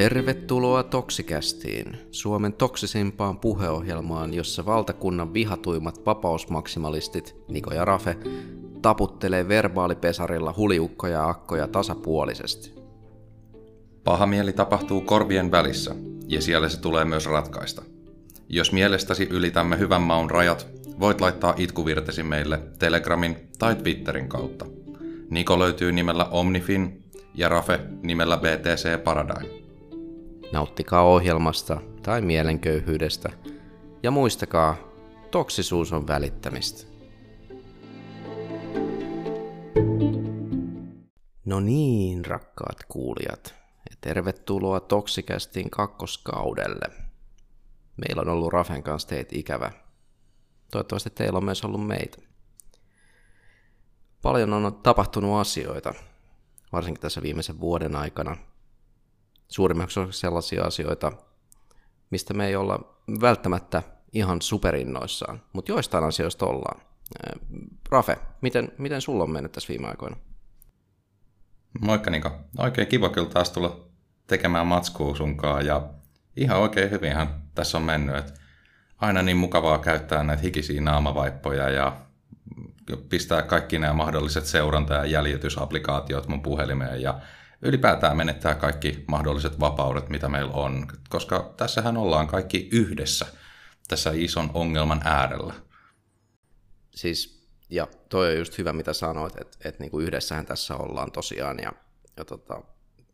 Tervetuloa Toksikästiin, Suomen toksisimpaan puheohjelmaan, jossa valtakunnan vihatuimmat vapausmaksimalistit Niko ja Rafe taputtelee verbaalipesarilla huliukkoja ja akkoja tasapuolisesti. Paha mieli tapahtuu korvien välissä, ja siellä se tulee myös ratkaista. Jos mielestäsi ylitämme hyvän maun rajat, voit laittaa itkuvirtesi meille Telegramin tai Twitterin kautta. Niko löytyy nimellä Omnifin ja Rafe nimellä BTC Paradigm. Nauttikaa ohjelmasta tai mielenköyhyydestä ja muistakaa, toksisuus on välittämistä. No niin, rakkaat kuulijat, ja tervetuloa Toksikästin kakkoskaudelle. Meillä on ollut Rafen kanssa teitä ikävä. Toivottavasti teillä on myös ollut meitä. Paljon on tapahtunut asioita, varsinkin tässä viimeisen vuoden aikana – suurimmaksi osaksi sellaisia asioita, mistä me ei olla välttämättä ihan superinnoissaan, mutta joistain asioista ollaan. Rafe, miten, miten sulla on mennyt tässä viime aikoina? Moikka Niko. Oikein kiva kyllä taas tulla tekemään matskua sunkaan ja ihan oikein hyvinhän tässä on mennyt. Et aina niin mukavaa käyttää näitä hikisiä naamavaippoja ja pistää kaikki nämä mahdolliset seuranta- ja jäljitysapplikaatiot mun puhelimeen ja ylipäätään menettää kaikki mahdolliset vapaudet, mitä meillä on, koska tässähän ollaan kaikki yhdessä tässä ison ongelman äärellä. Siis, ja toi on just hyvä, mitä sanoit, että, että niin kuin yhdessähän tässä ollaan tosiaan, ja, ja tota,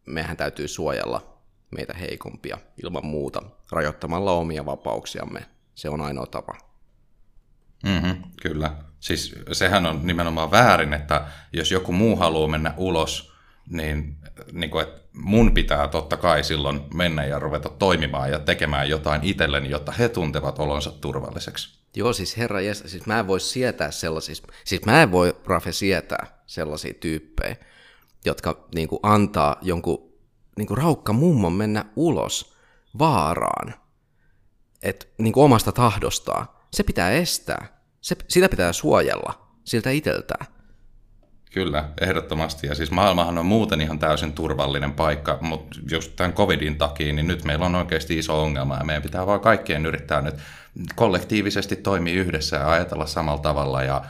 mehän täytyy suojella meitä heikompia ilman muuta, rajoittamalla omia vapauksiamme. Se on ainoa tapa. Mm-hmm, kyllä. Siis sehän on nimenomaan väärin, että jos joku muu haluaa mennä ulos, niin niin kuin, että mun pitää totta kai silloin mennä ja ruveta toimimaan ja tekemään jotain itselleni, jotta he tuntevat olonsa turvalliseksi. Joo, siis herra jes, siis mä en voi sietää sellaisia, siis mä en voi Rafe sietää sellaisia tyyppejä, jotka niin kuin, antaa jonkun niin kuin raukka mummon mennä ulos vaaraan, et, niin kuin omasta tahdostaan. Se pitää estää, se, sitä pitää suojella siltä itseltään. Kyllä, ehdottomasti. Ja siis maailmahan on muuten ihan täysin turvallinen paikka, mutta just tämän covidin takia, niin nyt meillä on oikeasti iso ongelma ja meidän pitää vaan kaikkien yrittää nyt kollektiivisesti toimia yhdessä ja ajatella samalla tavalla ja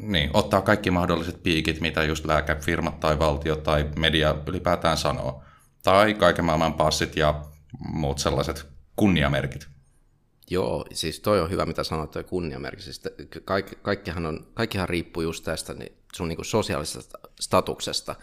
niin, ottaa kaikki mahdolliset piikit, mitä just lääkefirmat tai valtio tai media ylipäätään sanoo. Tai kaiken maailman passit ja muut sellaiset kunniamerkit. Joo, siis toi on hyvä, mitä sanoit, toi kunniamerkki. Siis kaikki, kaikkihan, on, kaikkihan riippuu just tästä niin sun niin kuin sosiaalisesta statuksesta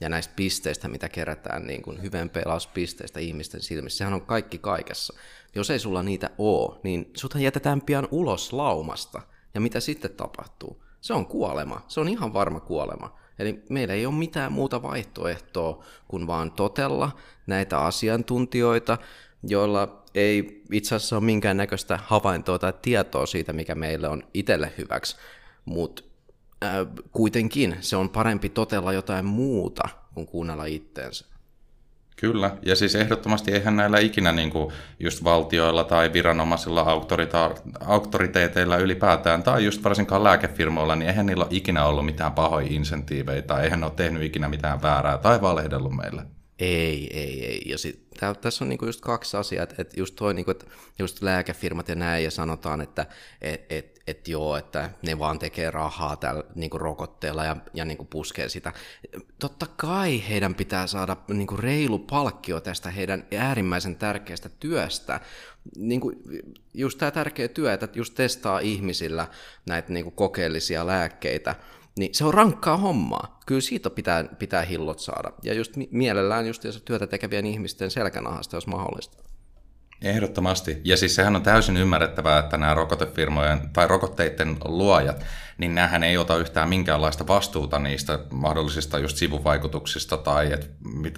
ja näistä pisteistä, mitä kerätään niin kuin hyvän pelauspisteistä ihmisten silmissä. Sehän on kaikki kaikessa. Jos ei sulla niitä ole, niin suthan jätetään pian ulos laumasta. Ja mitä sitten tapahtuu? Se on kuolema. Se on ihan varma kuolema. Eli meillä ei ole mitään muuta vaihtoehtoa kuin vaan totella näitä asiantuntijoita, joilla ei itse asiassa ole minkäännäköistä havaintoa tai tietoa siitä, mikä meille on itselle hyväksi, mutta äh, kuitenkin se on parempi totella jotain muuta kuin kuunnella itteensä. Kyllä, ja siis ehdottomasti eihän näillä ikinä niin kuin just valtioilla tai viranomaisilla auktorita- auktoriteeteilla ylipäätään, tai just varsinkaan lääkefirmoilla, niin eihän niillä ole ikinä ollut mitään pahoja insentiiveitä, tai eihän ne ole tehnyt ikinä mitään väärää tai valehdellut meille. Ei, ei, ei. Ja sit, tää, tässä on niinku just kaksi asiaa, että et just toi, niinku, että just lääkefirmat ja näin, ja sanotaan, että et, et, et joo, että ne vaan tekee rahaa tällä niinku rokotteella ja, ja niinku puskee sitä. Totta kai heidän pitää saada niinku reilu palkkio tästä heidän äärimmäisen tärkeästä työstä. Niinku, just tämä tärkeä työ, että just testaa ihmisillä näitä niinku kokeellisia lääkkeitä, niin se on rankkaa hommaa. Kyllä siitä pitää, pitää hillot saada. Ja just mielellään just työtä tekevien ihmisten selkänahasta, jos mahdollista. Ehdottomasti. Ja siis sehän on täysin ymmärrettävää, että nämä rokotefirmojen tai rokotteiden luojat, niin näähän ei ota yhtään minkäänlaista vastuuta niistä mahdollisista just sivuvaikutuksista tai että,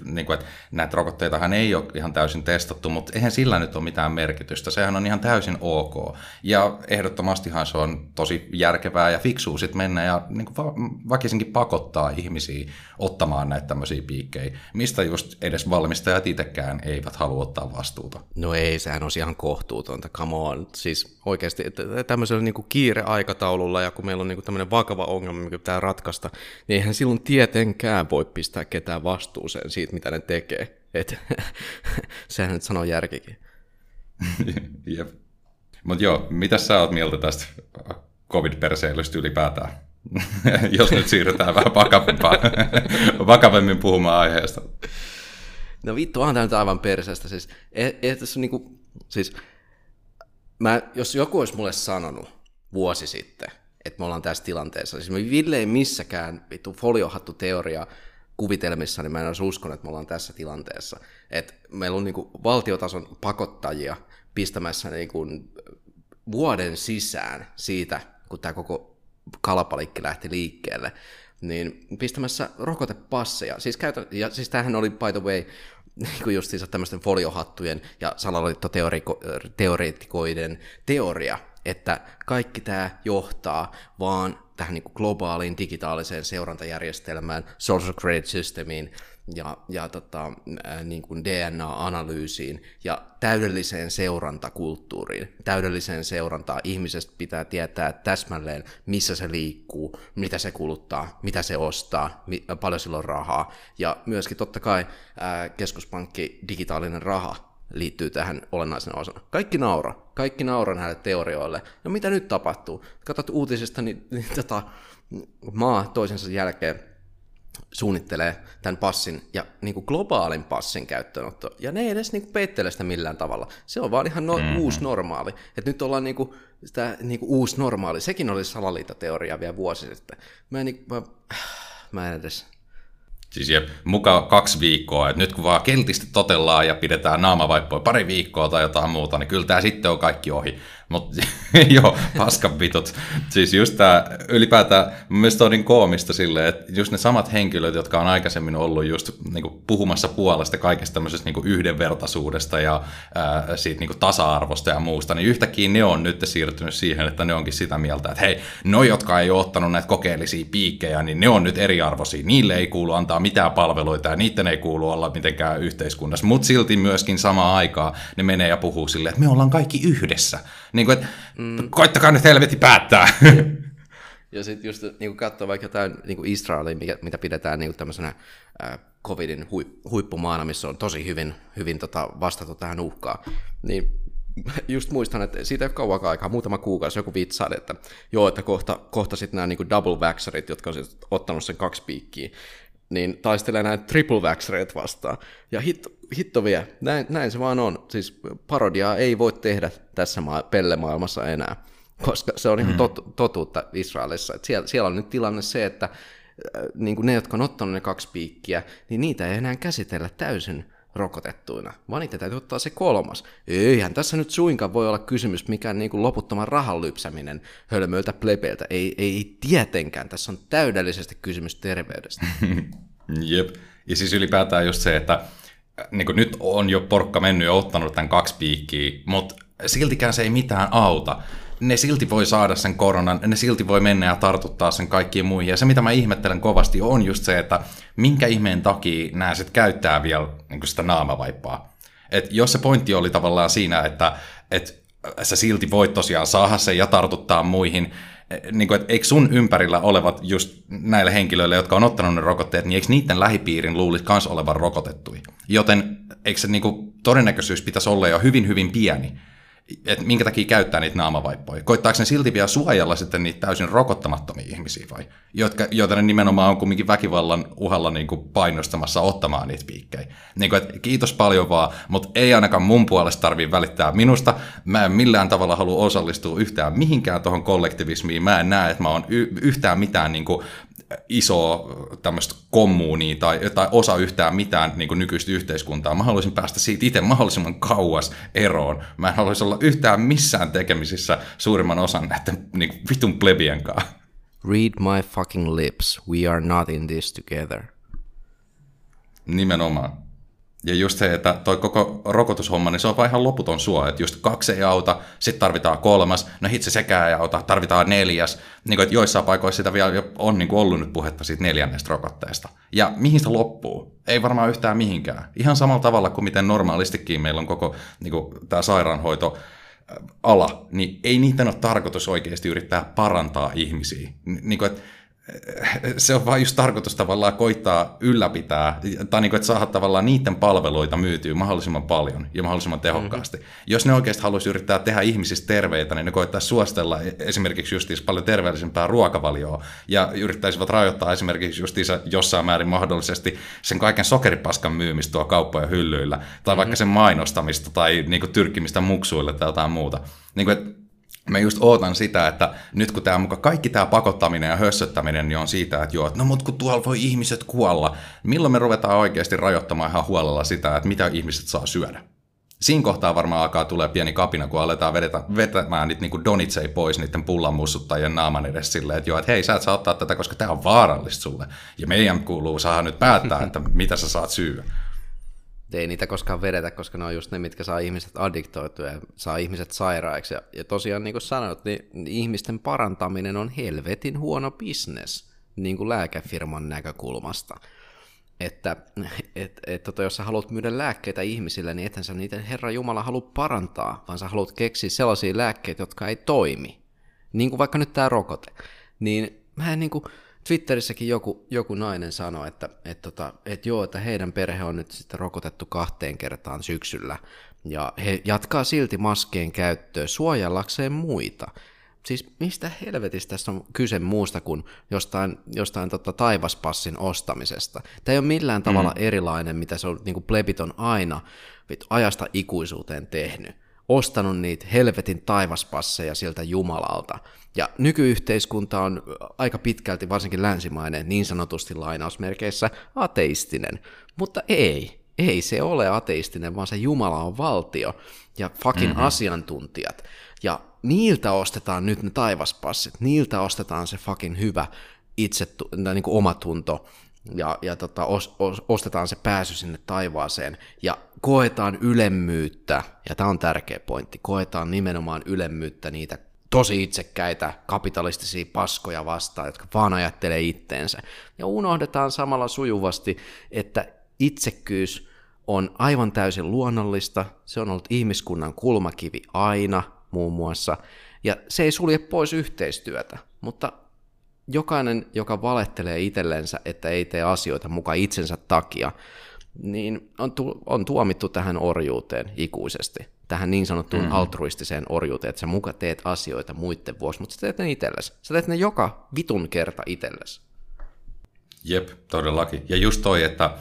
niin kuin, että näitä rokotteitahan ei ole ihan täysin testattu, mutta eihän sillä nyt ole mitään merkitystä. Sehän on ihan täysin ok. Ja ehdottomastihan se on tosi järkevää ja fiksuu sitten mennä ja niin kuin vakisinkin pakottaa ihmisiä ottamaan näitä tämmöisiä piikkejä, mistä just edes valmistajat itsekään eivät halua ottaa vastuuta. No ei, sehän on ihan kohtuutonta, come on. Siis oikeasti tämmöisellä niin kiireaikataululla ja kun meillä on niin tämmöinen vakava ongelma, mikä pitää ratkaista, niin eihän silloin tietenkään voi pistää ketään vastuuseen siitä, mitä ne tekee. Et, sehän nyt sanoo järkikin. Jep. Mutta joo, mitä sä oot mieltä tästä covid-perseilystä ylipäätään? Jos nyt siirrytään vähän vakavempaan, vakavemmin puhumaan aiheesta. No vittu, onhan tämä nyt aivan perseestä. Siis, ei, ei tässä niinku, siis, mä, jos joku olisi mulle sanonut vuosi sitten, että me ollaan tässä tilanteessa, siis me Ville ei missäkään vittu foliohattu teoria kuvitelmissa, niin mä en olisi uskonut, että me ollaan tässä tilanteessa. Että meillä on niinku valtiotason pakottajia pistämässä niinku vuoden sisään siitä, kun tämä koko kalapalikki lähti liikkeelle, niin pistämässä rokotepasseja. Siis, käytän, ja siis tämähän oli, by the way, niin kuin justiinsa tämmöisten foliohattujen ja salaliittoteoreetikoiden teoria, että kaikki tämä johtaa vaan tähän niin kuin globaaliin digitaaliseen seurantajärjestelmään, social credit systemiin ja, ja tota, niin kuin DNA-analyysiin ja täydelliseen seurantakulttuuriin, täydelliseen seurantaan. Ihmisestä pitää tietää täsmälleen, missä se liikkuu, mitä se kuluttaa, mitä se ostaa, paljon sillä on rahaa. Ja myöskin totta kai keskuspankki digitaalinen raha liittyy tähän olennaisena osana. Kaikki naura, kaikki naura näille teorioille. No mitä nyt tapahtuu? Katsot uutisista, niin, niin tota, maa toisensa jälkeen suunnittelee tämän passin ja niin kuin globaalin passin käyttöönotto. Ja ne ei edes niin kuin peittele sitä millään tavalla. Se on vaan ihan no, mm-hmm. uusi normaali. Et nyt ollaan niin kuin, sitä niin kuin uusi normaali. Sekin oli salaliitateoria vielä vuosi sitten. Mä en, niin, mä, mä en edes Siis jep, mukaan kaksi viikkoa, että nyt kun vaan keltisti totellaan ja pidetään naamavaippoja pari viikkoa tai jotain muuta, niin kyllä tämä sitten on kaikki ohi. Mutta joo, paskan vitut. Siis just tämä ylipäätään, mielestäni on niin koomista silleen, että just ne samat henkilöt, jotka on aikaisemmin ollut just niin kuin puhumassa puolesta kaikesta tämmöisestä niin kuin yhdenvertaisuudesta ja ää, siitä niin kuin tasa-arvosta ja muusta, niin yhtäkkiä ne on nyt siirtynyt siihen, että ne onkin sitä mieltä, että hei, no jotka ei ole ottanut näitä kokeellisia piikkejä, niin ne on nyt eriarvoisia. Niille ei kuulu antaa mitään palveluita ja niiden ei kuulu olla mitenkään yhteiskunnassa. Mutta silti myöskin samaan aikaan ne menee ja puhuu silleen, että me ollaan kaikki yhdessä. Niin kuin, että mm. koittakaa nyt helvetti päättää. ja sitten just niin kuin katsoa vaikka jotain niin kuin Israelin, mikä, mitä pidetään niin kuin tämmöisenä äh, covidin hui, huippumaana, missä on tosi hyvin, hyvin tota, vastattu tähän uhkaan, niin just muistan, että siitä ei ole kauan aikaa, muutama kuukausi joku vitsaa, että joo, että kohta, kohta sitten nämä niin double vaxerit, jotka on sit ottanut sen kaksi piikkiä, niin taistelee näitä triple vaxerit vastaan. Ja hitto, hitto vie, näin, näin se vaan on. Siis parodiaa ei voi tehdä tässä maa, pellemaailmassa enää, koska se on ihan mm. tot, totuutta Israelissa. Et siellä, siellä on nyt tilanne se, että äh, niin kuin ne, jotka on ottanut ne kaksi piikkiä, niin niitä ei enää käsitellä täysin rokotettuina, vaan niitä täytyy ottaa se kolmas. Eihän tässä nyt suinkaan voi olla kysymys mikään niin kuin loputtoman rahan lypsäminen hölmöiltä plebeiltä. Ei, ei tietenkään, tässä on täydellisesti kysymys terveydestä. Jep, ja siis ylipäätään just se, että äh, niin kuin nyt on jo porkka mennyt ja ottanut tämän kaksi piikkiä, mutta siltikään se ei mitään auta ne silti voi saada sen koronan, ne silti voi mennä ja tartuttaa sen kaikkiin muihin. Ja se, mitä mä ihmettelen kovasti, on just se, että minkä ihmeen takia nämä sitten käyttää vielä niin sitä naamavaippaa. Et jos se pointti oli tavallaan siinä, että et sä silti voit tosiaan saada sen ja tartuttaa muihin, niin kuin, että eikö sun ympärillä olevat just näille henkilöille, jotka on ottanut ne rokotteet, niin eikö niiden lähipiirin luulisi myös olevan rokotettui? Joten eikö se niin kuin, todennäköisyys pitäisi olla jo hyvin, hyvin pieni, että minkä takia käyttää niitä naamavaippoja. Koittaako ne silti vielä suojella sitten niitä täysin rokottamattomia ihmisiä vai? Jotka, joita ne nimenomaan on kumminkin väkivallan uhalla niin kuin painostamassa ottamaan niitä piikkejä. Niin kuin, kiitos paljon vaan, mutta ei ainakaan mun puolesta tarvii välittää minusta. Mä en millään tavalla halua osallistua yhtään mihinkään tuohon kollektivismiin. Mä en näe, että mä oon y- yhtään mitään niin kuin iso tämmöistä kommuunia tai, tai osa yhtään mitään niin kuin nykyistä yhteiskuntaa. Mä haluaisin päästä siitä itse mahdollisimman kauas eroon. Mä en haluaisi olla yhtään missään tekemisissä suurimman osan näiden niin kuin vitun plebien kanssa. Read my fucking lips. We are not in this together. Nimenomaan. Ja just se, että toi koko rokotushomma, niin se on vaan ihan loputon suo, että just kaksi ei auta, sitten tarvitaan kolmas, no hitse sekään ei auta, tarvitaan neljäs. Niin kuin, että joissain paikoissa sitä vielä on niin kuin ollut nyt puhetta siitä neljännestä rokotteesta. Ja mihin se loppuu? Ei varmaan yhtään mihinkään. Ihan samalla tavalla kuin miten normaalistikin meillä on koko niin kuin, tämä sairaanhoito ala, niin ei niiden ole tarkoitus oikeasti yrittää parantaa ihmisiä. Niin kuin, että se on vaan just tarkoitus tavallaan koittaa ylläpitää, tai niin kuin, että saada tavallaan niiden palveluita myytyä mahdollisimman paljon ja mahdollisimman tehokkaasti. Mm-hmm. Jos ne oikeasti haluaisi yrittää tehdä ihmisistä terveitä, niin ne koittaa suostella esimerkiksi justiis paljon terveellisempää ruokavalioa ja yrittäisivät rajoittaa esimerkiksi justiisa jossain määrin mahdollisesti sen kaiken sokeripaskan myymistä tuo kauppojen hyllyillä, tai mm-hmm. vaikka sen mainostamista tai niin kuin, tyrkkimistä muksuille tai jotain muuta. Niin kuin, että mä just ootan sitä, että nyt kun tämä muka kaikki tämä pakottaminen ja hössöttäminen niin on siitä, että joo, että no mut kun tuolla voi ihmiset kuolla, milloin me ruvetaan oikeasti rajoittamaan ihan huolella sitä, että mitä ihmiset saa syödä? Siinä kohtaa varmaan alkaa tulee pieni kapina, kun aletaan vedetä, vetämään niitä niin donitsei pois niiden pullanmussuttajien naaman edes silleen, että joo, että hei, sä et saa ottaa tätä, koska tämä on vaarallista sulle. Ja meidän kuuluu saada nyt päättää, että mitä sä saat syödä ei niitä koskaan vedetä, koska ne on just ne, mitkä saa ihmiset addiktoitua ja saa ihmiset sairaiksi. Ja, ja tosiaan niin kuin sanoit, niin ihmisten parantaminen on helvetin huono bisnes niin kuin lääkefirman näkökulmasta. Että et, et, tota, jos sä haluat myydä lääkkeitä ihmisille, niin ethän sä niitä Herra Jumala halua parantaa, vaan sä haluat keksiä sellaisia lääkkeitä, jotka ei toimi. Niin kuin vaikka nyt tämä rokote. Niin mä en niin kuin, Twitterissäkin joku, joku nainen sanoi, että, että, tota, että joo, että heidän perhe on nyt sitten rokotettu kahteen kertaan syksyllä, ja he jatkaa silti maskien käyttöä suojallakseen muita. Siis mistä helvetistä tässä on kyse muusta kuin jostain, jostain tota taivaspassin ostamisesta? Tämä ei ole millään mm. tavalla erilainen, mitä se on niin kuin plebit on aina ajasta ikuisuuteen tehnyt. Ostanut niitä helvetin taivaspasseja sieltä Jumalalta – ja nykyyhteiskunta on aika pitkälti, varsinkin länsimainen, niin sanotusti lainausmerkeissä ateistinen. Mutta ei, ei se ole ateistinen, vaan se Jumala on valtio ja fucking mm-hmm. asiantuntijat. Ja niiltä ostetaan nyt ne taivaspassit, niiltä ostetaan se fucking hyvä itse, niin kuin omatunto ja, ja tota, os, os, ostetaan se pääsy sinne taivaaseen. Ja koetaan ylemmyyttä, ja tämä on tärkeä pointti, koetaan nimenomaan ylemmyyttä niitä tosi itsekkäitä kapitalistisia paskoja vastaan, jotka vaan ajattelee itteensä. Ja unohdetaan samalla sujuvasti, että itsekkyys on aivan täysin luonnollista, se on ollut ihmiskunnan kulmakivi aina muun muassa, ja se ei sulje pois yhteistyötä, mutta jokainen, joka valettelee itsellensä, että ei tee asioita mukaan itsensä takia, niin on, tu- on tuomittu tähän orjuuteen ikuisesti tähän niin sanottuun mm-hmm. altruistiseen orjuuteen, että sä muka teet asioita muiden vuosi, mutta sä teet ne itsellesi. Sä teet ne joka vitun kerta itsellesi. Jep, todellakin. Ja just toi, että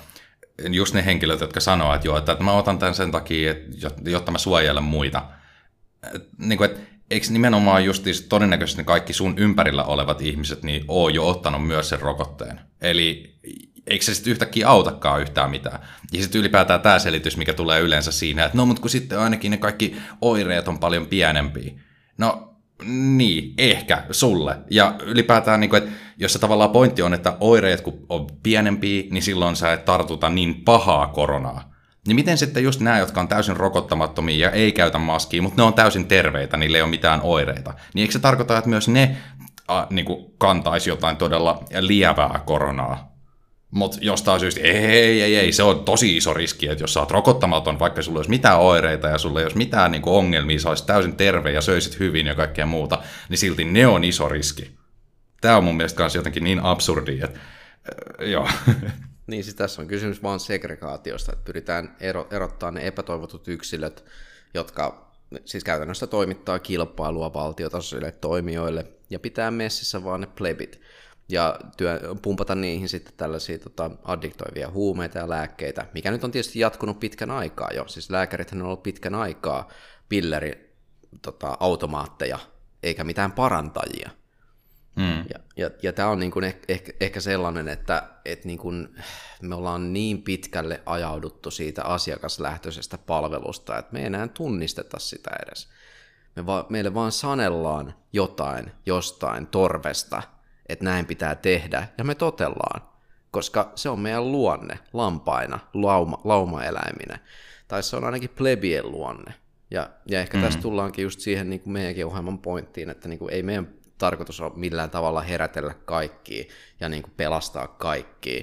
just ne henkilöt, jotka sanoo, että joo, että mä otan tämän sen takia, että, jotta mä suojelen muita. Niin kuin, että eikö nimenomaan just todennäköisesti kaikki sun ympärillä olevat ihmiset niin oo jo ottanut myös sen rokotteen. Eli eikö se sitten yhtäkkiä autakaan yhtään mitään. Ja sitten ylipäätään tämä selitys, mikä tulee yleensä siinä, että no mutta kun sitten ainakin ne kaikki oireet on paljon pienempiä. No niin, ehkä sulle. Ja ylipäätään, niin kuin, että jos se tavallaan pointti on, että oireet kun on pienempiä, niin silloin sä et tartuta niin pahaa koronaa. Niin miten sitten just nämä, jotka on täysin rokottamattomia ja ei käytä maskia, mutta ne on täysin terveitä, niillä ei ole mitään oireita. Niin eikö se tarkoita, että myös ne a, niin kuin kantaisi jotain todella lievää koronaa? Mutta jostain syystä, ei, ei, ei, se on tosi iso riski, että jos sä oot rokottamaton, vaikka sulla ei olisi mitään oireita ja sulla ei olisi mitään niin kuin ongelmia, sä olisit täysin terve ja söisit hyvin ja kaikkea muuta, niin silti ne on iso riski. Tämä on mun mielestä myös jotenkin niin absurdi, että äh, joo. Niin, siis tässä on kysymys vain segregaatiosta, että pyritään ero, erottaa ne epätoivotut yksilöt, jotka siis käytännössä toimittaa kilpailua valtiotasoisille toimijoille, ja pitää messissä vaan ne plebit ja työ, pumpata niihin sitten tällaisia tota, addiktoivia huumeita ja lääkkeitä, mikä nyt on tietysti jatkunut pitkän aikaa jo. Siis lääkärit on ollut pitkän aikaa pilleri tota, automaatteja, eikä mitään parantajia. Mm. Ja, ja, ja tämä on niin kuin ehkä, ehkä sellainen, että, että niin kuin me ollaan niin pitkälle ajauduttu siitä asiakaslähtöisestä palvelusta, että me ei enää tunnisteta sitä edes. Me va, meille vaan sanellaan jotain jostain torvesta, että näin pitää tehdä, ja me totellaan, koska se on meidän luonne, lampaina, lauma, laumaeläiminä, tai se on ainakin plebien luonne. Ja, ja ehkä mm. tässä tullaankin just siihen niin kuin meidänkin ohjelman pointtiin, että niin kuin ei meidän tarkoitus ole millään tavalla herätellä kaikkia ja niin kuin pelastaa kaikkia.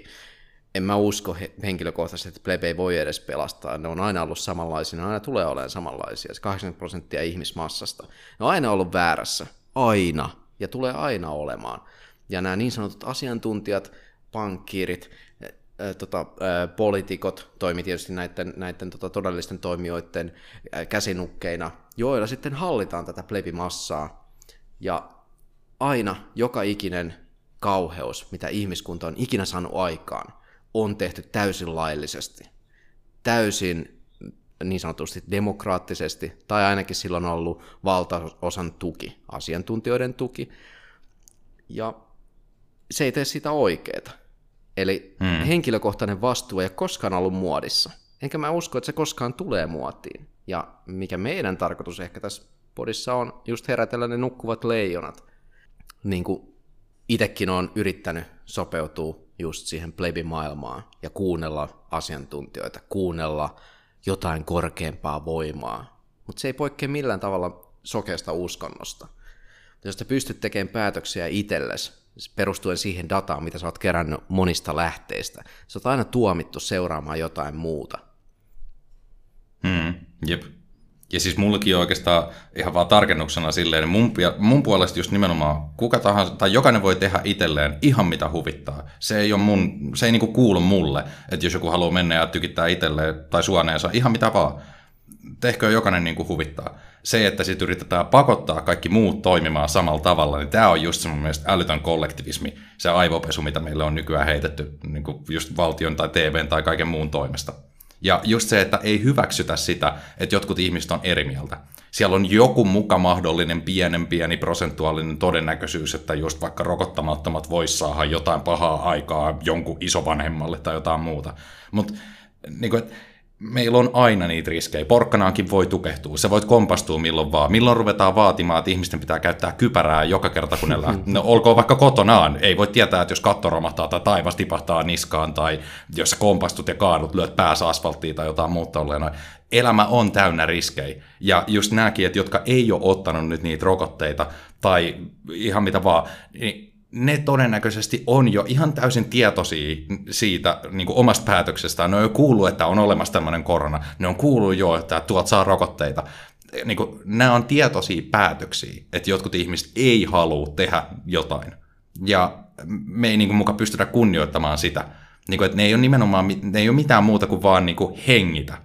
En mä usko henkilökohtaisesti, että plebe ei voi edes pelastaa. Ne on aina ollut samanlaisia, ne aina tulee olemaan samanlaisia. 80 prosenttia ihmismassasta. Ne on aina ollut väärässä. Aina. Ja tulee aina olemaan. Ja nämä niin sanotut asiantuntijat, pankkiirit, tota, poliitikot toimi tietysti näiden, näiden tota, todellisten toimijoiden käsinukkeina, joilla sitten hallitaan tätä plebimassaa. Ja aina joka ikinen kauheus, mitä ihmiskunta on ikinä saanut aikaan, on tehty täysin laillisesti. Täysin niin sanotusti demokraattisesti, tai ainakin silloin on ollut valtaosan tuki, asiantuntijoiden tuki, ja se ei tee sitä oikeeta. Eli hmm. henkilökohtainen vastuu ei ole koskaan ollut muodissa. Enkä mä usko, että se koskaan tulee muotiin. Ja mikä meidän tarkoitus ehkä tässä podissa on, just herätellä ne nukkuvat leijonat. Niin kuin itekin on yrittänyt sopeutua just siihen plebimaailmaan ja kuunnella asiantuntijoita, kuunnella jotain korkeampaa voimaa. Mutta se ei poikkea millään tavalla sokeasta uskonnosta. Jos te pystyt tekemään päätöksiä itsellesi, perustuen siihen dataan, mitä sä oot kerännyt monista lähteistä, sä oot aina tuomittu seuraamaan jotain muuta. Hmm, jep. Ja siis mullakin oikeastaan ihan vaan tarkennuksena silleen, mun, mun puolesta just nimenomaan kuka tahansa, tai jokainen voi tehdä itselleen ihan mitä huvittaa. Se ei, ole mun, se ei niinku kuulu mulle, että jos joku haluaa mennä ja tykittää itselleen tai suoneensa, ihan mitä vaan. Tehkö jokainen niinku huvittaa. Se, että sitten yritetään pakottaa kaikki muut toimimaan samalla tavalla, niin tämä on just mun mielestä älytön kollektivismi, se aivopesu, mitä meille on nykyään heitetty niin just valtion tai TVn tai kaiken muun toimesta. Ja just se, että ei hyväksytä sitä, että jotkut ihmiset on eri mieltä. Siellä on joku muka mahdollinen pienen pieni prosentuaalinen todennäköisyys, että just vaikka rokottamattomat vois saada jotain pahaa aikaa jonkun isovanhemmalle tai jotain muuta. Mutta niin kuin, meillä on aina niitä riskejä. Porkkanaankin voi tukehtua. Se voit kompastua milloin vaan. Milloin ruvetaan vaatimaan, että ihmisten pitää käyttää kypärää joka kerta, kun ne lähtee. No, olkoon vaikka kotonaan. Ei voi tietää, että jos katto romahtaa tai taivas tipahtaa niskaan tai jos sä kompastut ja kaadut, lyöt päässä asfalttiin tai jotain muuta olleen. Elämä on täynnä riskejä. Ja just nämäkin, että jotka ei ole ottanut nyt niitä rokotteita tai ihan mitä vaan, niin ne todennäköisesti on jo ihan täysin tietoisia siitä niin kuin omasta päätöksestään. Ne on jo kuullut, että on olemassa tämmöinen korona. Ne on kuullut jo, että tuot saa rokotteita. Niin kuin, nämä on tietoisia päätöksiä, että jotkut ihmiset ei halua tehdä jotain. Ja me ei niin kuin, muka pystytä kunnioittamaan sitä. Niin kuin, että ne ei ole nimenomaan ne ei ole mitään muuta kuin vaan niin kuin, hengitä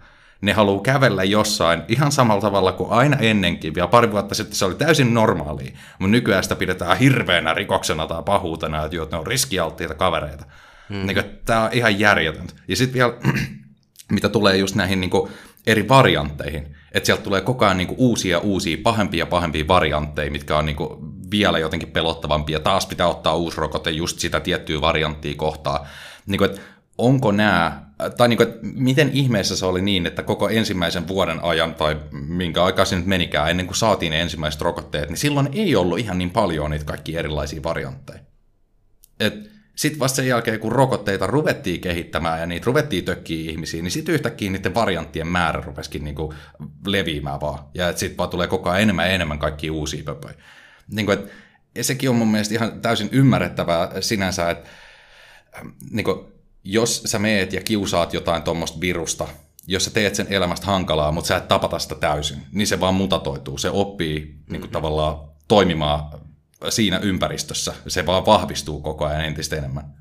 ne haluaa kävellä jossain ihan samalla tavalla kuin aina ennenkin. Vielä pari vuotta sitten se oli täysin normaalia, mutta nykyään sitä pidetään hirveänä rikoksena tai pahuutena, että ne on riskialttiita kavereita. Mm. Niin Tämä on ihan järjetöntä. Ja sitten vielä, mitä tulee just näihin niin kuin, eri variantteihin, että sieltä tulee koko ajan niin kuin, uusia uusia, pahempia ja pahempia variantteja, mitkä on niin kuin, vielä jotenkin pelottavampia. Taas pitää ottaa uusi rokote just sitä tiettyä varianttia kohtaa. Niin kuin, että onko nämä, tai niin kuin, että miten ihmeessä se oli niin, että koko ensimmäisen vuoden ajan, tai minkä aikaa se nyt menikään, ennen kuin saatiin ne ensimmäiset rokotteet, niin silloin ei ollut ihan niin paljon niitä kaikki erilaisia variantteja. Sitten vasta sen jälkeen, kun rokotteita ruvettiin kehittämään ja niitä ruvettiin tökkiä ihmisiin, niin sitten yhtäkkiä niiden varianttien määrä rupesikin niinku leviämään vaan. Ja sitten vaan tulee koko ajan enemmän ja enemmän kaikkia uusia pöpöjä. Niin kuin, ja sekin on mun mielestä ihan täysin ymmärrettävää sinänsä, että niin kuin, jos sä meet ja kiusaat jotain tuommoista virusta, jos sä teet sen elämästä hankalaa, mutta sä et tapata sitä täysin, niin se vaan mutatoituu. Se oppii mm-hmm. niin kuin, tavallaan toimimaan siinä ympäristössä. Se vaan vahvistuu koko ajan entistä enemmän.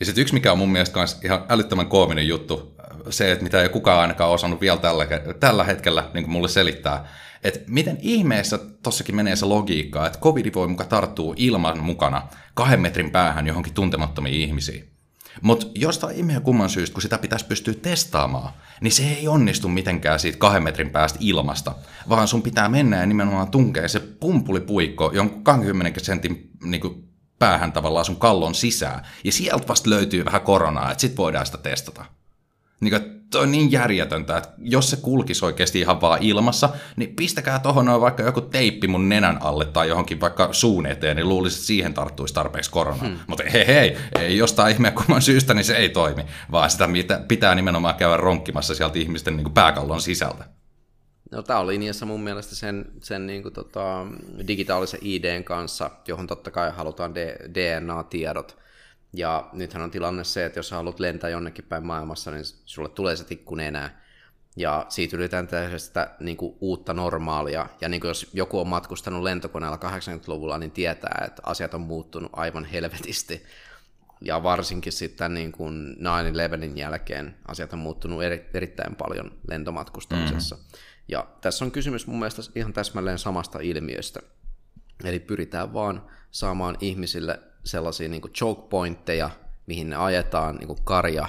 Ja sitten yksi, mikä on mun mielestä myös ihan älyttömän koominen juttu, se, että mitä ei kukaan ainakaan osannut vielä tällä, tällä hetkellä niin kuin mulle selittää, että miten ihmeessä tossakin menee se logiikka, että covid voi muka tarttua ilman mukana kahden metrin päähän johonkin tuntemattomiin ihmisiin. Mutta jostain ihmeen kumman syystä, kun sitä pitäisi pystyä testaamaan, niin se ei onnistu mitenkään siitä kahden metrin päästä ilmasta, vaan sun pitää mennä ja nimenomaan tunkea se pumpulipuikko jonkun 20 sentin niin kuin, päähän tavallaan sun kallon sisään, ja sieltä vasta löytyy vähän koronaa, että sit voidaan sitä testata. Niin kuin, toi on niin järjetöntä, että jos se kulkisi oikeasti ihan vaan ilmassa, niin pistäkää tohon noin vaikka joku teippi mun nenän alle tai johonkin vaikka suun eteen, niin luulisin, että siihen tarttuisi tarpeeksi korona. Hmm. Mutta hei hei, ei jostain ihmeen kumman syystä, niin se ei toimi, vaan sitä pitää nimenomaan käydä ronkkimassa sieltä ihmisten niin kuin pääkallon sisältä. No, tämä on linjassa mun mielestä sen, sen niin kuin, tota, digitaalisen IDn kanssa, johon totta kai halutaan DNA-tiedot ja nythän on tilanne se, että jos sä haluat lentää jonnekin päin maailmassa, niin sulle tulee se tikku enää. ja siitä yritetään tehdä sitä niin kuin uutta normaalia. Ja niin kuin jos joku on matkustanut lentokoneella 80-luvulla, niin tietää, että asiat on muuttunut aivan helvetisti. Ja varsinkin sitten niin kuin 9-11 jälkeen asiat on muuttunut eri, erittäin paljon lentomatkustamisessa. Mm-hmm. Ja tässä on kysymys mun mielestä ihan täsmälleen samasta ilmiöstä. Eli pyritään vaan saamaan ihmisille sellaisia niin kuin choke pointteja, mihin ne ajetaan, niin kuin karja,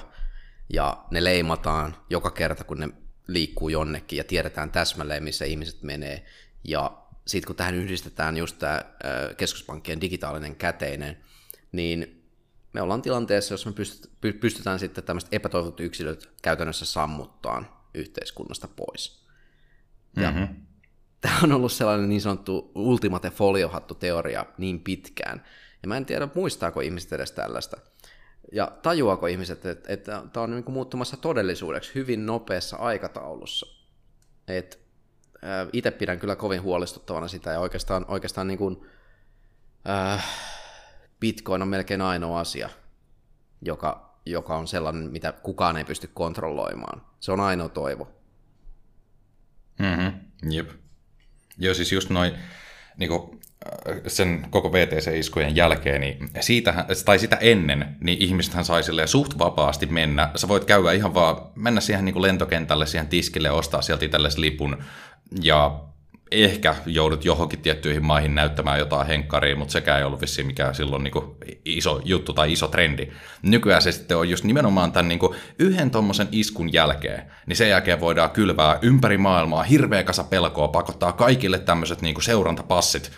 ja ne leimataan joka kerta, kun ne liikkuu jonnekin ja tiedetään täsmälleen, missä ihmiset menee. Ja sitten kun tähän yhdistetään just tämä keskuspankkien digitaalinen käteinen, niin me ollaan tilanteessa, jos me pystytään sitten tämmöiset epätoivotut yksilöt käytännössä sammuttaa yhteiskunnasta pois. Ja mm-hmm. Tämä on ollut sellainen niin sanottu ultimate foliohattu teoria niin pitkään. Ja mä en tiedä, muistaako ihmiset edes tällaista ja tajuako ihmiset, että, että tämä on niin kuin muuttumassa todellisuudeksi hyvin nopeassa aikataulussa. Et, itse pidän kyllä kovin huolestuttavana sitä, ja oikeastaan, oikeastaan niin kuin, äh, Bitcoin on melkein ainoa asia, joka, joka on sellainen, mitä kukaan ei pysty kontrolloimaan. Se on ainoa toivo. Mm-hmm. Jep. Joo, siis just noin niin sen koko VTC-iskujen jälkeen, niin siitä, tai sitä ennen, niin ihmisethän sai suht vapaasti mennä. Sä voit käydä ihan vaan, mennä siihen niin kuin lentokentälle, siihen tiskille, ostaa sieltä itsellesi lipun, ja ehkä joudut johonkin tiettyihin maihin näyttämään jotain henkkaria, mutta sekään ei ollut vissiin mikään silloin niin iso juttu tai iso trendi. Nykyään se sitten on just nimenomaan tämän niin yhden tuommoisen iskun jälkeen, niin sen jälkeen voidaan kylvää ympäri maailmaa hirveä kasa pelkoa, pakottaa kaikille tämmöiset niin seurantapassit,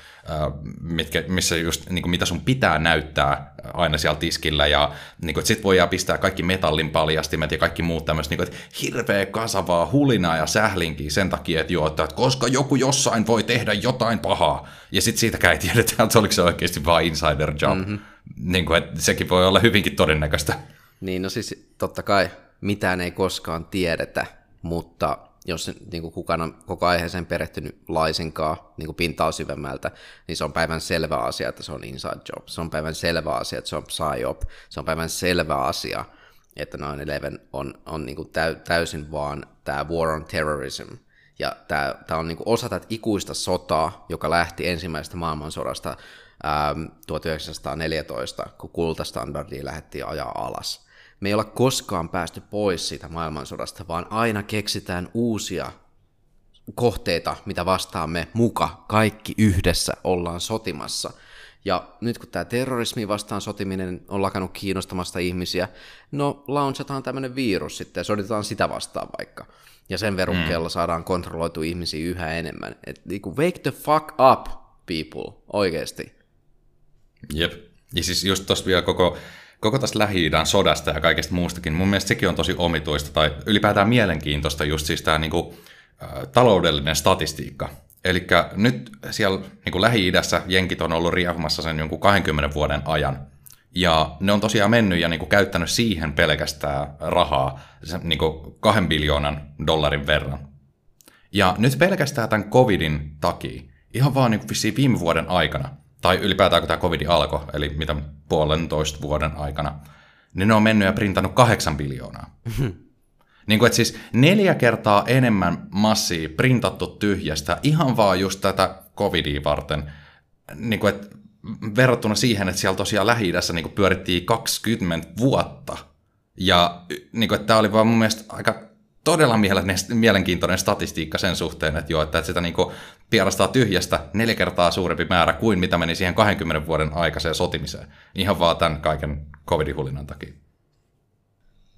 mitkä, missä just, niin kuin mitä sun pitää näyttää aina siellä tiskillä, ja niin kuin, että sit voidaan pistää kaikki metallin paljastimet ja kaikki muut tämmöiset, niin kuin, että hirveä kasavaa hulinaa ja sählinkiä sen takia, että, joo, että koska joku jossain voi tehdä jotain pahaa, ja sitten siitäkään ei tiedetä, että oliko se oikeasti vain insider job. Mm-hmm. Niin kuin, että sekin voi olla hyvinkin todennäköistä. Niin, no siis totta kai mitään ei koskaan tiedetä, mutta jos niin kuin kukaan on koko aiheeseen perehtynyt laisinkaan niin kuin pintaa syvemmältä, niin se on päivän selvä asia, että se on inside job. Se on päivän selvä asia, että se on psyop. Se on päivän selvä asia, että 9-11 on, on niin kuin täysin vaan tämä war on terrorism. Ja tämä, tämä on niin kuin osa tätä ikuista sotaa, joka lähti ensimmäisestä maailmansodasta ähm, 1914, kun kultastandardia lähdettiin ajaa alas me ei olla koskaan päästy pois siitä maailmansodasta, vaan aina keksitään uusia kohteita, mitä vastaan me muka kaikki yhdessä ollaan sotimassa. Ja nyt kun tämä terrorismi vastaan sotiminen on lakannut kiinnostamasta ihmisiä, no launchataan tämmöinen virus sitten ja soditetaan sitä vastaan vaikka. Ja sen verukkeella mm. saadaan kontrolloitu ihmisiä yhä enemmän. Et niinku wake the fuck up, people, oikeesti. Jep. Ja siis just tossa vielä koko koko tästä lähi sodasta ja kaikesta muustakin, mun mielestä sekin on tosi omituista tai ylipäätään mielenkiintoista just siis tämä niinku, taloudellinen statistiikka. Eli nyt siellä niin Lähi-idässä jenkit on ollut riehumassa sen jonkun 20 vuoden ajan. Ja ne on tosiaan mennyt ja niin kuin käyttänyt siihen pelkästään rahaa niin kuin kahden biljoonan dollarin verran. Ja nyt pelkästään tämän covidin takia, ihan vaan niin kuin viime vuoden aikana, tai ylipäätään kun tämä covid alkoi, eli mitä puolentoista vuoden aikana, niin ne on mennyt ja printannut kahdeksan biljoonaa. Mm-hmm. Niin kuin, että siis neljä kertaa enemmän massia printattu tyhjästä ihan vaan just tätä covidia varten. Niin kuin, että verrattuna siihen, että siellä tosiaan lähi niin pyörittiin 20 vuotta. Ja niin kuin, että tämä oli vaan mun mielestä aika todella mielenkiintoinen statistiikka sen suhteen, että, joo, että sitä niin pierastaa tyhjästä neljä kertaa suurempi määrä kuin mitä meni siihen 20 vuoden aikaiseen sotimiseen. Ihan vaan tämän kaiken covid-hulinnan takia.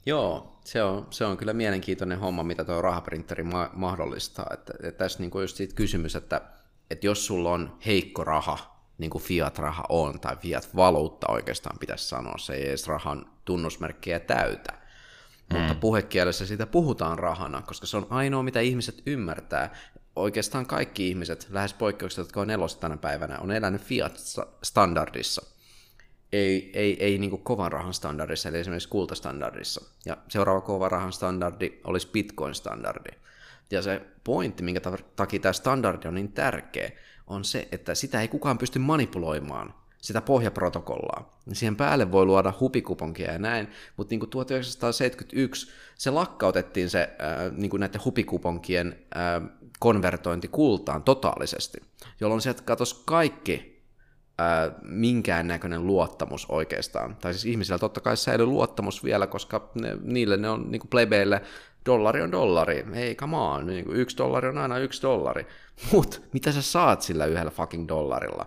Joo, se on, se on kyllä mielenkiintoinen homma, mitä tuo rahaprinteri ma- mahdollistaa. Että, että tässä niin kuin just siitä kysymys, että, että jos sulla on heikko raha, niin kuin fiat-raha on, tai fiat-valuutta oikeastaan pitäisi sanoa, se ei edes rahan tunnusmerkkejä täytä, mutta mm. puhekielessä siitä puhutaan rahana, koska se on ainoa, mitä ihmiset ymmärtää. Oikeastaan kaikki ihmiset, lähes poikkeukset, jotka on elossa tänä päivänä, on elänyt fiat-standardissa. Ei, ei, ei niin kovan rahan standardissa, eli esimerkiksi kultastandardissa. Ja seuraava kovan rahan standardi olisi bitcoin-standardi. Ja se pointti, minkä takia tämä standardi on niin tärkeä, on se, että sitä ei kukaan pysty manipuloimaan. Sitä pohjaprotokollaa. Siihen päälle voi luoda hupikuponkia ja näin, mutta niin kuin 1971 se lakkautettiin se äh, niin kuin näiden hupikuponkien äh, konvertointi kultaan totaalisesti, jolloin sieltä katosi kaikki äh, minkäännäköinen luottamus oikeastaan. Tai siis ihmisillä totta kai säilyy luottamus vielä, koska ne, niille ne on niin kuin plebeille dollari on dollari, ei come on, niin kuin yksi dollari on aina yksi dollari. Mutta mitä sä saat sillä yhdellä fucking dollarilla?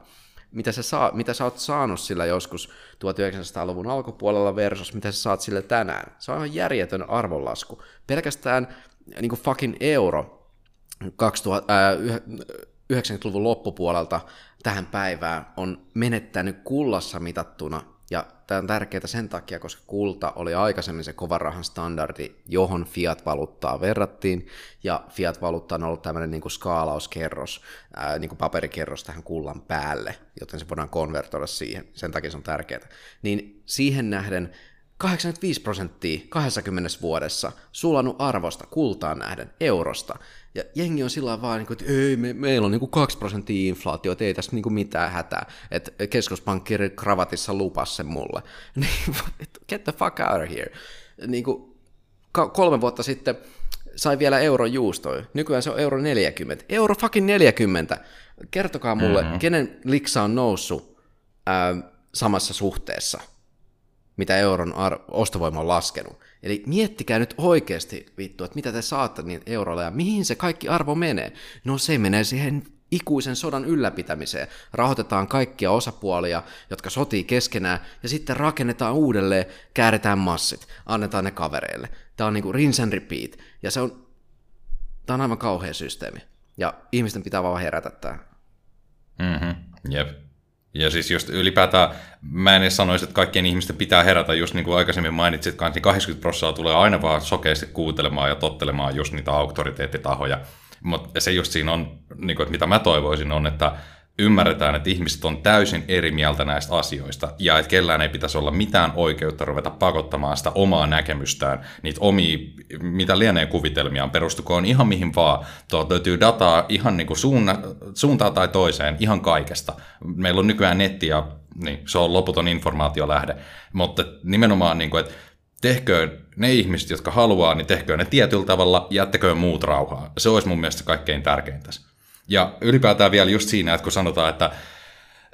Mitä sä, saa, mitä sä oot saanut sillä joskus 1900-luvun alkupuolella versus mitä sä saat sillä tänään? Se on aivan järjetön arvonlasku. Pelkästään niin kuin fucking euro 2000, äh, 90-luvun loppupuolelta tähän päivään on menettänyt kullassa mitattuna ja tämä on tärkeää sen takia, koska kulta oli aikaisemmin se kovan rahan standardi, johon fiat-valuuttaa verrattiin, ja fiat-valuutta on ollut tämmöinen niin kuin skaalauskerros, ää, niin kuin paperikerros tähän kullan päälle, joten se voidaan konvertoida siihen, sen takia se on tärkeää. Niin siihen nähden 85 prosenttia 20 vuodessa sulanut arvosta kultaan nähden eurosta. Ja jengi on sillä vaan, niin että ei, me, meillä on niin 2 prosenttia inflaatio, ei tässä niin mitään hätää. Että keskuspankki kravatissa lupas sen mulle. Niin, get the fuck out of here. Niin kuin kolme vuotta sitten sai vielä euron juustoja. Nykyään se on euro 40. Euro fucking 40. Kertokaa mulle, mm-hmm. kenen liksa on noussut ää, samassa suhteessa – mitä euron ar- ostovoima on laskenut. Eli miettikää nyt oikeasti vittu, että mitä te saatte niin euroilla ja mihin se kaikki arvo menee. No se menee siihen ikuisen sodan ylläpitämiseen. Rahoitetaan kaikkia osapuolia, jotka sotii keskenään, ja sitten rakennetaan uudelleen, kääritään massit, annetaan ne kavereille. Tämä on niinku rinse and repeat, ja se on, tämä on aivan kauhea systeemi. Ja ihmisten pitää vaan herätä tähän. Mm-hmm. Jep. Ja siis just ylipäätään, mä en edes sanoisi, että kaikkien ihmisten pitää herätä, just niin kuin aikaisemmin mainitsit, niin 80 prosenttia tulee aina vaan sokeasti kuuntelemaan ja tottelemaan just niitä auktoriteettitahoja. Mutta se just siinä on, niin kuin, että mitä mä toivoisin on, että ymmärretään, että ihmiset on täysin eri mieltä näistä asioista ja että kellään ei pitäisi olla mitään oikeutta ruveta pakottamaan sitä omaa näkemystään, niitä omia, mitä lienee kuvitelmiaan, perustukoon ihan mihin vaan. Tuolta löytyy dataa ihan niin kuin suunna, suuntaan tai toiseen, ihan kaikesta. Meillä on nykyään netti ja niin, se on loputon informaatiolähde, mutta nimenomaan, niin kuin, että tehköön ne ihmiset, jotka haluaa, niin tehköön ne tietyllä tavalla, jättäköön muut rauhaa. Se olisi mun mielestä kaikkein tärkeintä. Ja ylipäätään vielä just siinä, että kun sanotaan, että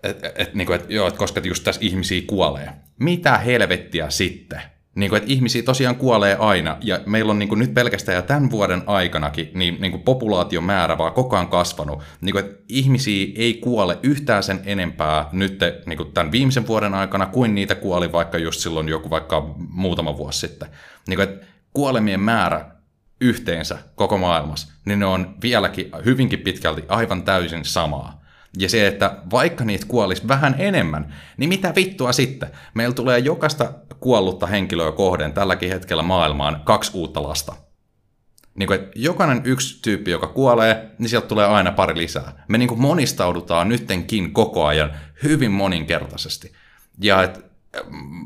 et, et, niin kuin, että, joo, että koska just tässä ihmisiä kuolee. Mitä helvettiä sitten? Niin kuin, että ihmisiä tosiaan kuolee aina, ja meillä on niin kuin, nyt pelkästään ja tämän vuoden aikanakin niin, niin kuin populaation määrä vaan koko ajan kasvanut. Niin kuin, että ihmisiä ei kuole yhtään sen enempää nyt niin kuin tämän viimeisen vuoden aikana, kuin niitä kuoli vaikka just silloin joku vaikka muutama vuosi sitten. Niin kuin, että kuolemien määrä yhteensä koko maailmassa, niin ne on vieläkin hyvinkin pitkälti aivan täysin samaa. Ja se, että vaikka niitä kuolisi vähän enemmän, niin mitä vittua sitten? Meillä tulee jokaista kuollutta henkilöä kohden tälläkin hetkellä maailmaan kaksi uutta lasta. Niin kuin, että jokainen yksi tyyppi, joka kuolee, niin sieltä tulee aina pari lisää. Me niin kuin monistaudutaan nyttenkin koko ajan hyvin moninkertaisesti. Ja et,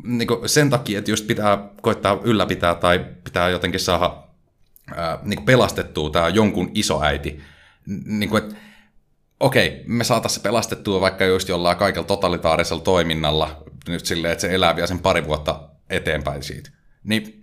niin kuin sen takia, että just pitää koittaa ylläpitää tai pitää jotenkin saada ää, niin pelastettua tämä jonkun isoäiti. Niin kuin, että okei, me saataisiin pelastettua vaikka just jollain kaikella totalitaarisella toiminnalla, nyt silleen, että se elää vielä sen pari vuotta eteenpäin siitä. Niin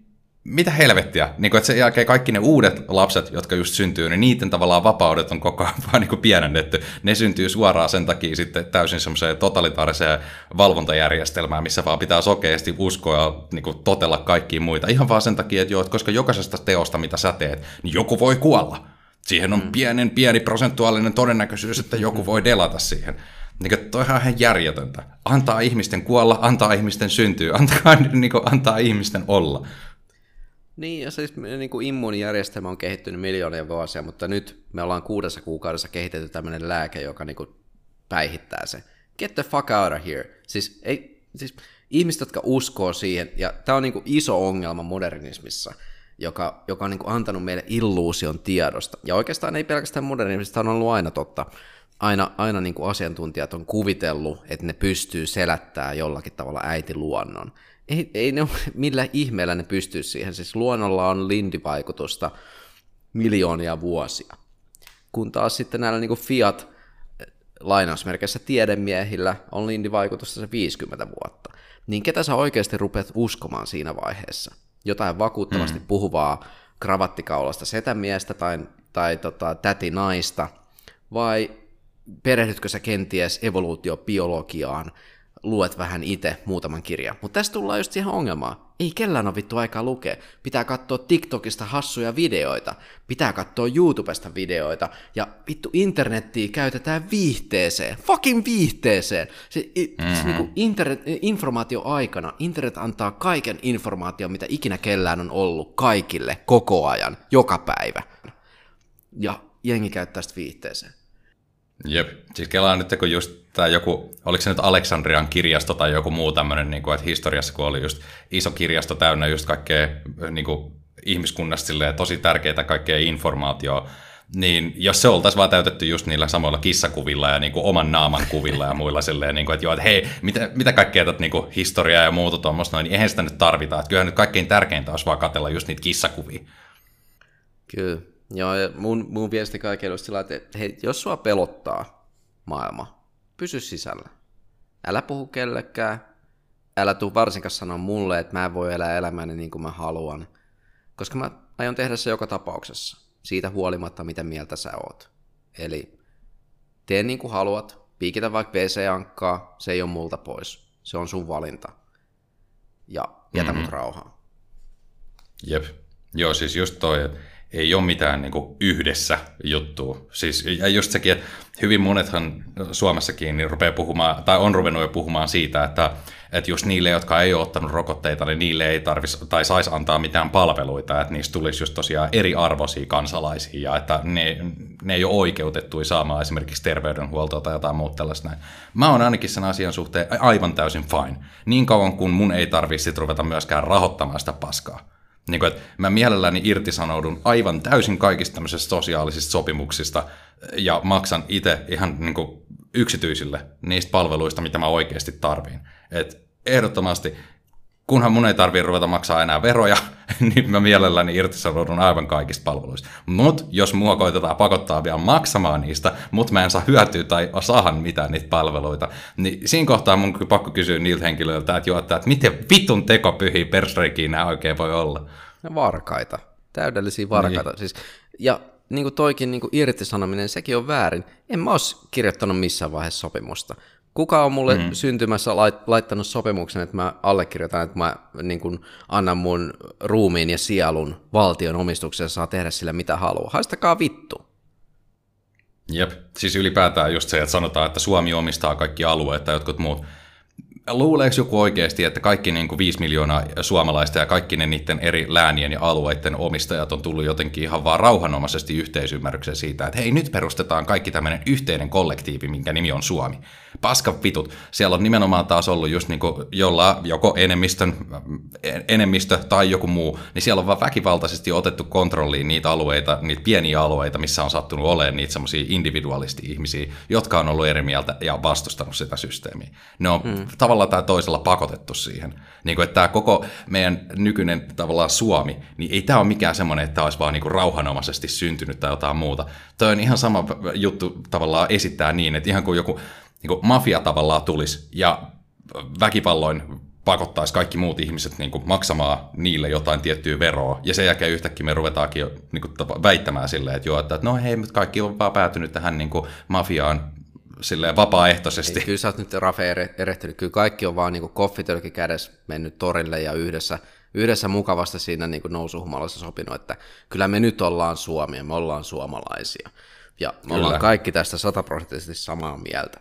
mitä helvettiä, niin kuin, että sen jälkeen kaikki ne uudet lapset, jotka just syntyy, niin niiden tavallaan vapaudet on koko ajan vaan niin pienennetty. Ne syntyy suoraan sen takia sitten täysin semmoiseen totalitaariseen valvontajärjestelmään, missä vaan pitää sokeasti uskoa ja niin kuin totella kaikkia muita. Ihan vaan sen takia, että, joo, että koska jokaisesta teosta, mitä sä teet, niin joku voi kuolla. Siihen on mm. pienen, pieni prosentuaalinen todennäköisyys, että joku voi delata siihen. Niin kuin, toihan on ihan järjetöntä. Antaa ihmisten kuolla, antaa ihmisten syntyä, antaa, niin kuin, antaa ihmisten olla. Niin, ja siis niin kuin immuunijärjestelmä on kehittynyt miljoonia vuosia, mutta nyt me ollaan kuudessa kuukaudessa kehitetty tämmöinen lääke, joka niin kuin päihittää se. Get the fuck out of here. Siis, ei, siis ihmiset, jotka uskoo siihen, ja tämä on niin kuin iso ongelma modernismissa, joka, joka on niin kuin antanut meille illuusion tiedosta. Ja oikeastaan ei pelkästään modernismista on ollut aina totta. Aina, aina niin kuin asiantuntijat on kuvitellut, että ne pystyy selättämään jollakin tavalla äitiluonnon ei, ei ne, millä ihmeellä ne pystyy siihen. Siis luonnolla on lindivaikutusta miljoonia vuosia. Kun taas sitten näillä niin Fiat lainausmerkeissä tiedemiehillä on lindivaikutusta se 50 vuotta, niin ketä sä oikeasti rupeat uskomaan siinä vaiheessa? Jotain vakuuttavasti mm. puhuvaa kravattikaulasta setämiestä tai, tai tota, täti naista, vai perehdytkö sä kenties evoluutiobiologiaan luet vähän itse muutaman kirjan. Mutta tässä tullaan just siihen ongelmaan. Ei kellään ole vittu aikaa lukea. Pitää katsoa TikTokista hassuja videoita. Pitää katsoa YouTubesta videoita. Ja vittu internettiä käytetään viihteeseen. Fucking viihteeseen. Se, mm-hmm. se niinku internet, informaatio-aikana internet antaa kaiken informaation, mitä ikinä kellään on ollut kaikille, koko ajan, joka päivä. Ja jengi käyttää sitä viihteeseen. Jep, siis kelaan nyt, kun just tämä joku, oliko se nyt Aleksandrian kirjasto tai joku muu tämmöinen, niin kuin, että historiassa kun oli just iso kirjasto täynnä just kaikkea niin kuin, ihmiskunnasta silleen, tosi tärkeää kaikkea informaatiota, niin jos se oltaisiin vaan täytetty just niillä samoilla kissakuvilla ja niin kuin oman naaman kuvilla ja muilla silleen, niin kuin, että joo, että hei, mitä, mitä kaikkea tätä niin historiaa ja muuta tuommoista, niin eihän sitä nyt tarvita. Että kyllähän nyt kaikkein tärkeintä olisi vaan katsella just niitä kissakuvia. Kyllä. Joo, ja mun, mun viesti kaikille on sillä, että hei, jos sua pelottaa maailma, pysy sisällä. Älä puhu kellekään, älä tuu varsinkaan sanoa mulle, että mä en voi elää elämäni niin kuin mä haluan, koska mä aion tehdä se joka tapauksessa, siitä huolimatta, mitä mieltä sä oot. Eli tee niin kuin haluat, piikitä vaikka WC-ankkaa, se ei ole multa pois. Se on sun valinta. Ja jätä mm-hmm. mut rauhaan. Jep. Joo, siis just toi, että ei ole mitään niin kuin yhdessä juttua. Siis, ja just sekin, että hyvin monethan Suomessakin niin rupeaa puhumaan, tai on ruvennut jo puhumaan siitä, että, että just niille, jotka ei ole ottanut rokotteita, niin niille ei tarvitsisi tai saisi antaa mitään palveluita, että niistä tulisi just tosiaan eriarvoisia kansalaisia, ja että ne, ne ei ole oikeutettuja saamaan esimerkiksi terveydenhuoltoa tai jotain muuta tällaista näin. Mä oon ainakin sen asian suhteen aivan täysin fine. Niin kauan kuin mun ei tarvitse ruveta myöskään rahoittamaan sitä paskaa. Niin kuin, että mä mielelläni irtisanoudun aivan täysin kaikista tämmöisistä sosiaalisista sopimuksista ja maksan itse ihan niin kuin yksityisille niistä palveluista, mitä mä oikeasti tarviin. Et ehdottomasti, kunhan mun ei tarvitse ruveta maksaa enää veroja, niin mä mielelläni irtisanoudun aivan kaikista palveluista. Mutta jos mua koitetaan pakottaa vielä maksamaan niistä, mutta mä en saa hyötyä tai saahan mitään niitä palveluita, niin siinä kohtaa mun pakko kysyä niiltä henkilöiltä, että, jo, että, miten vitun tekopyhiä persreikiä nämä oikein voi olla. Ja varkaita. Täydellisiä varkaita. Niin. Siis, ja niin kuin toikin niin kuin irtisanominen, sekin on väärin. En mä olisi kirjoittanut missään vaiheessa sopimusta. Kuka on mulle mm. syntymässä lait, laittanut sopimuksen, että mä allekirjoitan, että mä niin kun, annan mun ruumiin ja sielun valtion omistukseen saa tehdä sille mitä haluaa. Haistakaa vittu. Jep, siis ylipäätään just se, että sanotaan, että Suomi omistaa kaikki alueet tai jotkut muut luuleeko joku oikeasti, että kaikki niin kuin 5 miljoonaa suomalaista ja kaikki ne niiden eri läänien ja alueiden omistajat on tullut jotenkin ihan vaan rauhanomaisesti yhteisymmärryksen siitä, että hei nyt perustetaan kaikki tämmöinen yhteinen kollektiivi, minkä nimi on Suomi. Paska vitut. Siellä on nimenomaan taas ollut just niin kuin jolla joko enemmistön, enemmistö tai joku muu, niin siellä on vaan väkivaltaisesti otettu kontrolliin niitä alueita, niitä pieniä alueita, missä on sattunut olemaan niitä semmoisia individualisti-ihmisiä, jotka on ollut eri mieltä ja vastustanut sitä systeemiä. Ne on hmm. tavallaan tai toisella pakotettu siihen. Niin kuin, että tämä koko meidän nykyinen tavallaan Suomi, niin ei tämä ole mikään semmoinen, että tämä olisi vaan niin kuin rauhanomaisesti syntynyt tai jotain muuta. Tämä on ihan sama juttu tavallaan esittää niin, että ihan kuin joku niin kuin mafia tavallaan tulisi ja väkivalloin pakottaisi kaikki muut ihmiset niin kuin maksamaan niille jotain tiettyä veroa, ja sen jälkeen yhtäkkiä me ruvetaankin niin kuin, väittämään silleen, että, joo, että no hei, kaikki on vaan päätynyt tähän niin kuin, mafiaan silleen vapaaehtoisesti. Ei, kyllä sä oot nyt Rafe erehtynyt, kyllä kaikki on vaan niin koffitölki kädessä mennyt torille ja yhdessä, yhdessä mukavasti siinä niin nousuhumalassa sopinut, että kyllä me nyt ollaan Suomia, me ollaan suomalaisia. Ja me kyllä. ollaan kaikki tästä sataprosenttisesti samaa mieltä.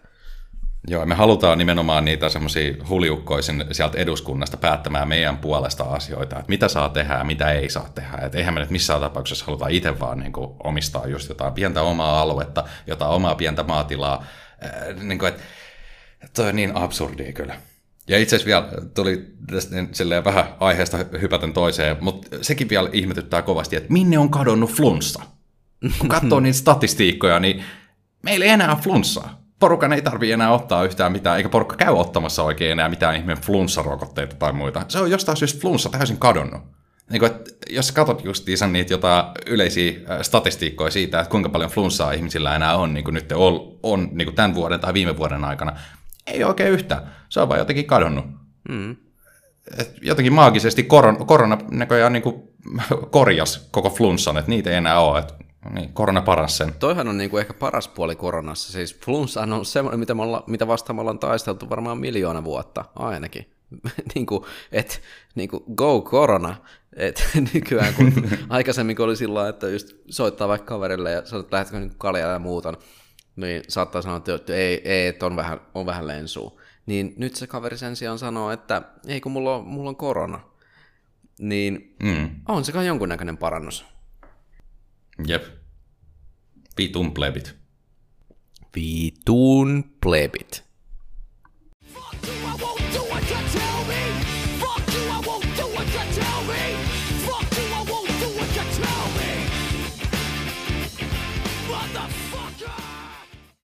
Joo, me halutaan nimenomaan niitä semmoisia huliukkoisin sieltä eduskunnasta päättämään meidän puolesta asioita, että mitä saa tehdä ja mitä ei saa tehdä. Että eihän me nyt missään tapauksessa haluta itse vaan niin kuin omistaa just jotain pientä omaa aluetta, jotain omaa pientä maatilaa. Äh, niin kuin, että toi on niin absurdia kyllä. Ja itse asiassa vielä tuli niin vähän aiheesta hypäten toiseen, mutta sekin vielä ihmetyttää kovasti, että minne on kadonnut flunssa? Kun katsoo niitä statistiikkoja, niin meillä ei enää flunssaa porukan ei tarvi enää ottaa yhtään mitään, eikä porukka käy ottamassa oikein enää mitään ihmeen flunssarokotteita tai muita. Se on jostain syystä flunssa täysin kadonnut. Niin kuin, että jos katsot justiinsa niitä jotain yleisiä statistiikkoja siitä, että kuinka paljon flunssaa ihmisillä enää on, niin kuin nyt on, on niin kuin tämän vuoden tai viime vuoden aikana, ei oikein yhtään. Se on vaan jotenkin kadonnut. Mm. Et jotenkin maagisesti koron, korona näköjään niin kuin korjas koko flunssan, että niitä ei enää ole. Et, niin, korona paras sen. Toihan on niin kuin ehkä paras puoli koronassa. Siis flunssa on semmoinen, mitä, me olla, mitä vastaan me ollaan taisteltu varmaan miljoona vuotta ainakin. niin kuin, et, niin kuin, go korona. Et nykyään, kun aikaisemmin kun oli sillä että just soittaa vaikka kaverille ja sanoo, että lähdetkö niin kaljaa ja muuta, niin saattaa sanoa, että ei, ei että on vähän, on vähän lensua. Niin nyt se kaveri sen sijaan sanoo, että ei kun mulla on, mulla on korona. Niin mm. on se kai jonkunnäköinen parannus. Jep. Vitun plebit. Vitun plebit.